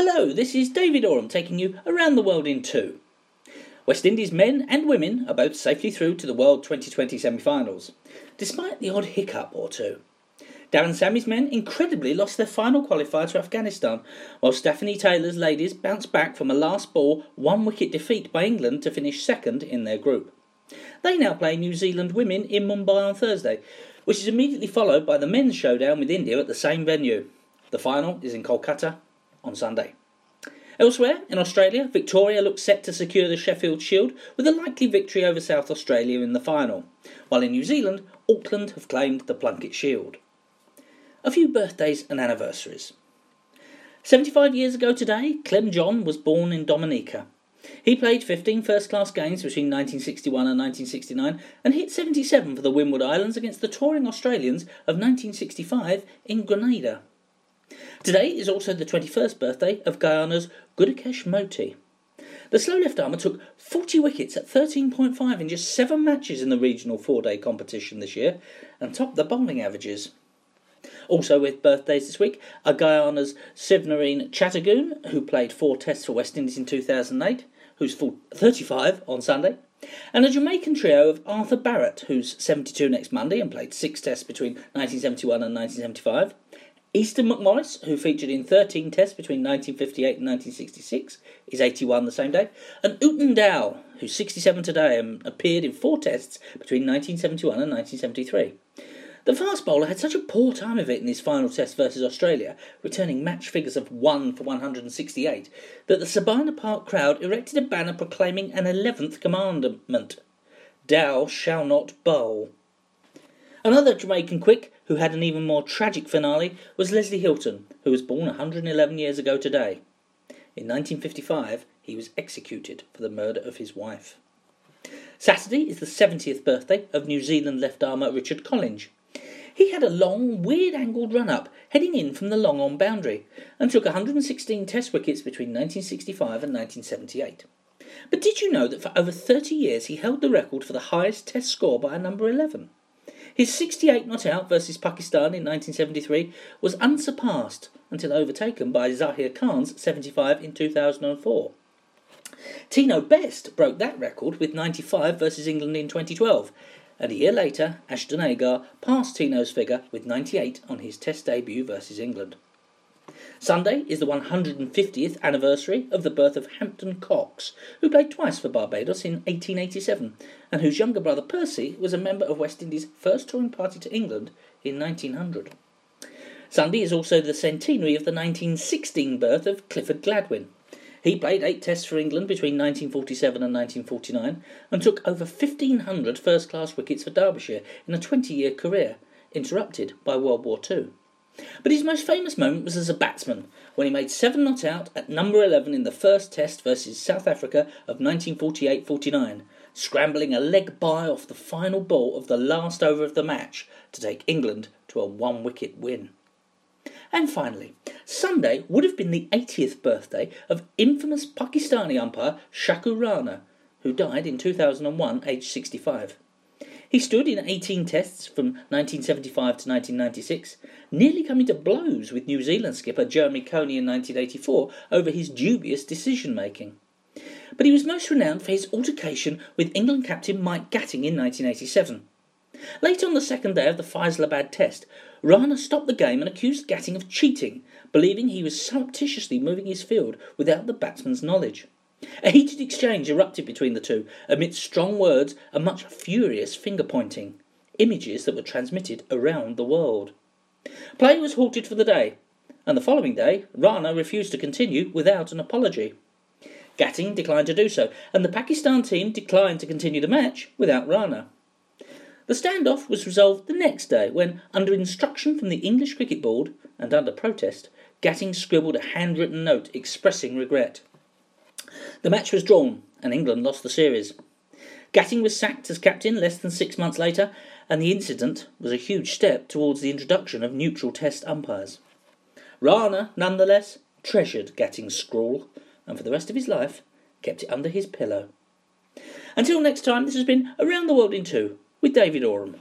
Hello, this is David Oram taking you around the world in two. West Indies men and women are both safely through to the World 2020 semi finals, despite the odd hiccup or two. Darren Sammy's men incredibly lost their final qualifier to Afghanistan, while Stafanie Taylor's ladies bounced back from a last ball one wicket defeat by England to finish second in their group. They now play New Zealand women in Mumbai on Thursday, which is immediately followed by the men's showdown with India at the same venue. The final is in Kolkata on Sunday. Elsewhere, in Australia, Victoria looks set to secure the Sheffield Shield with a likely victory over South Australia in the final, while in New Zealand, Auckland have claimed the Plunket Shield. A few birthdays and anniversaries. 75 years ago today, Clem John was born in Dominica. He played 15 first class games between 1961 and 1969 and hit 77 for the Windward Islands against the touring Australians of 1965 in Grenada. Today is also the 21st birthday of Guyana's Gudakesh Moti. The slow left armer took 40 wickets at 13.5 in just seven matches in the regional four day competition this year and topped the bowling averages. Also with birthdays this week are Guyana's Sewnarine Chattergoon, who played four tests for West Indies in 2008, who's 35 on Sunday, and a Jamaican trio of Arthur Barrett, who's 72 next Monday and played six tests between 1971 and 1975, Easton McMorris, who featured in 13 tests between 1958 and 1966, is 81 the same day, and Uton Dowe, who's 67 today and appeared in four tests between 1971 and 1973. The fast bowler had such a poor time of it in his final test versus Australia, returning match figures of 1 for 168, that the Sabina Park crowd erected a banner proclaiming an 11th commandment Dowe shall not bowl. Another Jamaican quick who had an even more tragic finale was Leslie Hylton, who was born 111 years ago today. In 1955, he was executed for the murder of his wife. Saturday is the 70th birthday of New Zealand left armer Richard Collinge. He had a long, weird angled run up, heading in from the long on boundary, and took 116 test wickets between 1965 and 1978. But did you know that for over 30 years he held the record for the highest test score by a number 11? His 68 not out versus Pakistan in 1973 was unsurpassed until overtaken by Zaheer Khan's 75 in 2004. Tino Best broke that record with 95 versus England in 2012, and a year later, Ashton Agar passed Tino's figure with 98 on his Test debut versus England. Sunday is the 150th anniversary of the birth of Hampton Cox, who played twice for Barbados in 1887, and whose younger brother Percy was a member of West Indies' first touring party to England in 1900. Sunday is also the centenary of the 1916 birth of Clifford Gladwin. He played eight tests for England between 1947 and 1949 and took over 1,500 first class wickets for Derbyshire in a 20 year career, interrupted by World War II. But his most famous moment was as a batsman, when he made seven not out at number 11 in the first test versus South Africa of 1948 49, scrambling a leg bye off the final ball of the last over of the match to take England to a one wicket win. And finally, Sunday would have been the 80th birthday of infamous Pakistani umpire Shakoor Rana, who died in 2001 aged 65. He stood in 18 tests from 1975 to 1996, nearly coming to blows with New Zealand skipper Jeremy Coney in 1984 over his dubious decision making. But he was most renowned for his altercation with England captain Mike Gatting in 1987. Late on the second day of the Faisalabad test, Rana stopped the game and accused Gatting of cheating, believing he was surreptitiously moving his field without the batsman's knowledge. A heated exchange erupted between the two, amidst strong words and much furious finger pointing, images that were transmitted around the world. Play was halted for the day, and the following day, Rana refused to continue without an apology. Gatting declined to do so, and the Pakistan team declined to continue the match without Rana. The standoff was resolved the next day when, under instruction from the English Cricket Board and under protest, Gatting scribbled a handwritten note expressing regret. The match was drawn, and England lost the series. Gatting was sacked as captain less than six months later, and the incident was a huge step towards the introduction of neutral test umpires. Rana, nonetheless, treasured Gatting's scrawl, and for the rest of his life kept it under his pillow. Until next time, this has been Around the World in Two with David Oram.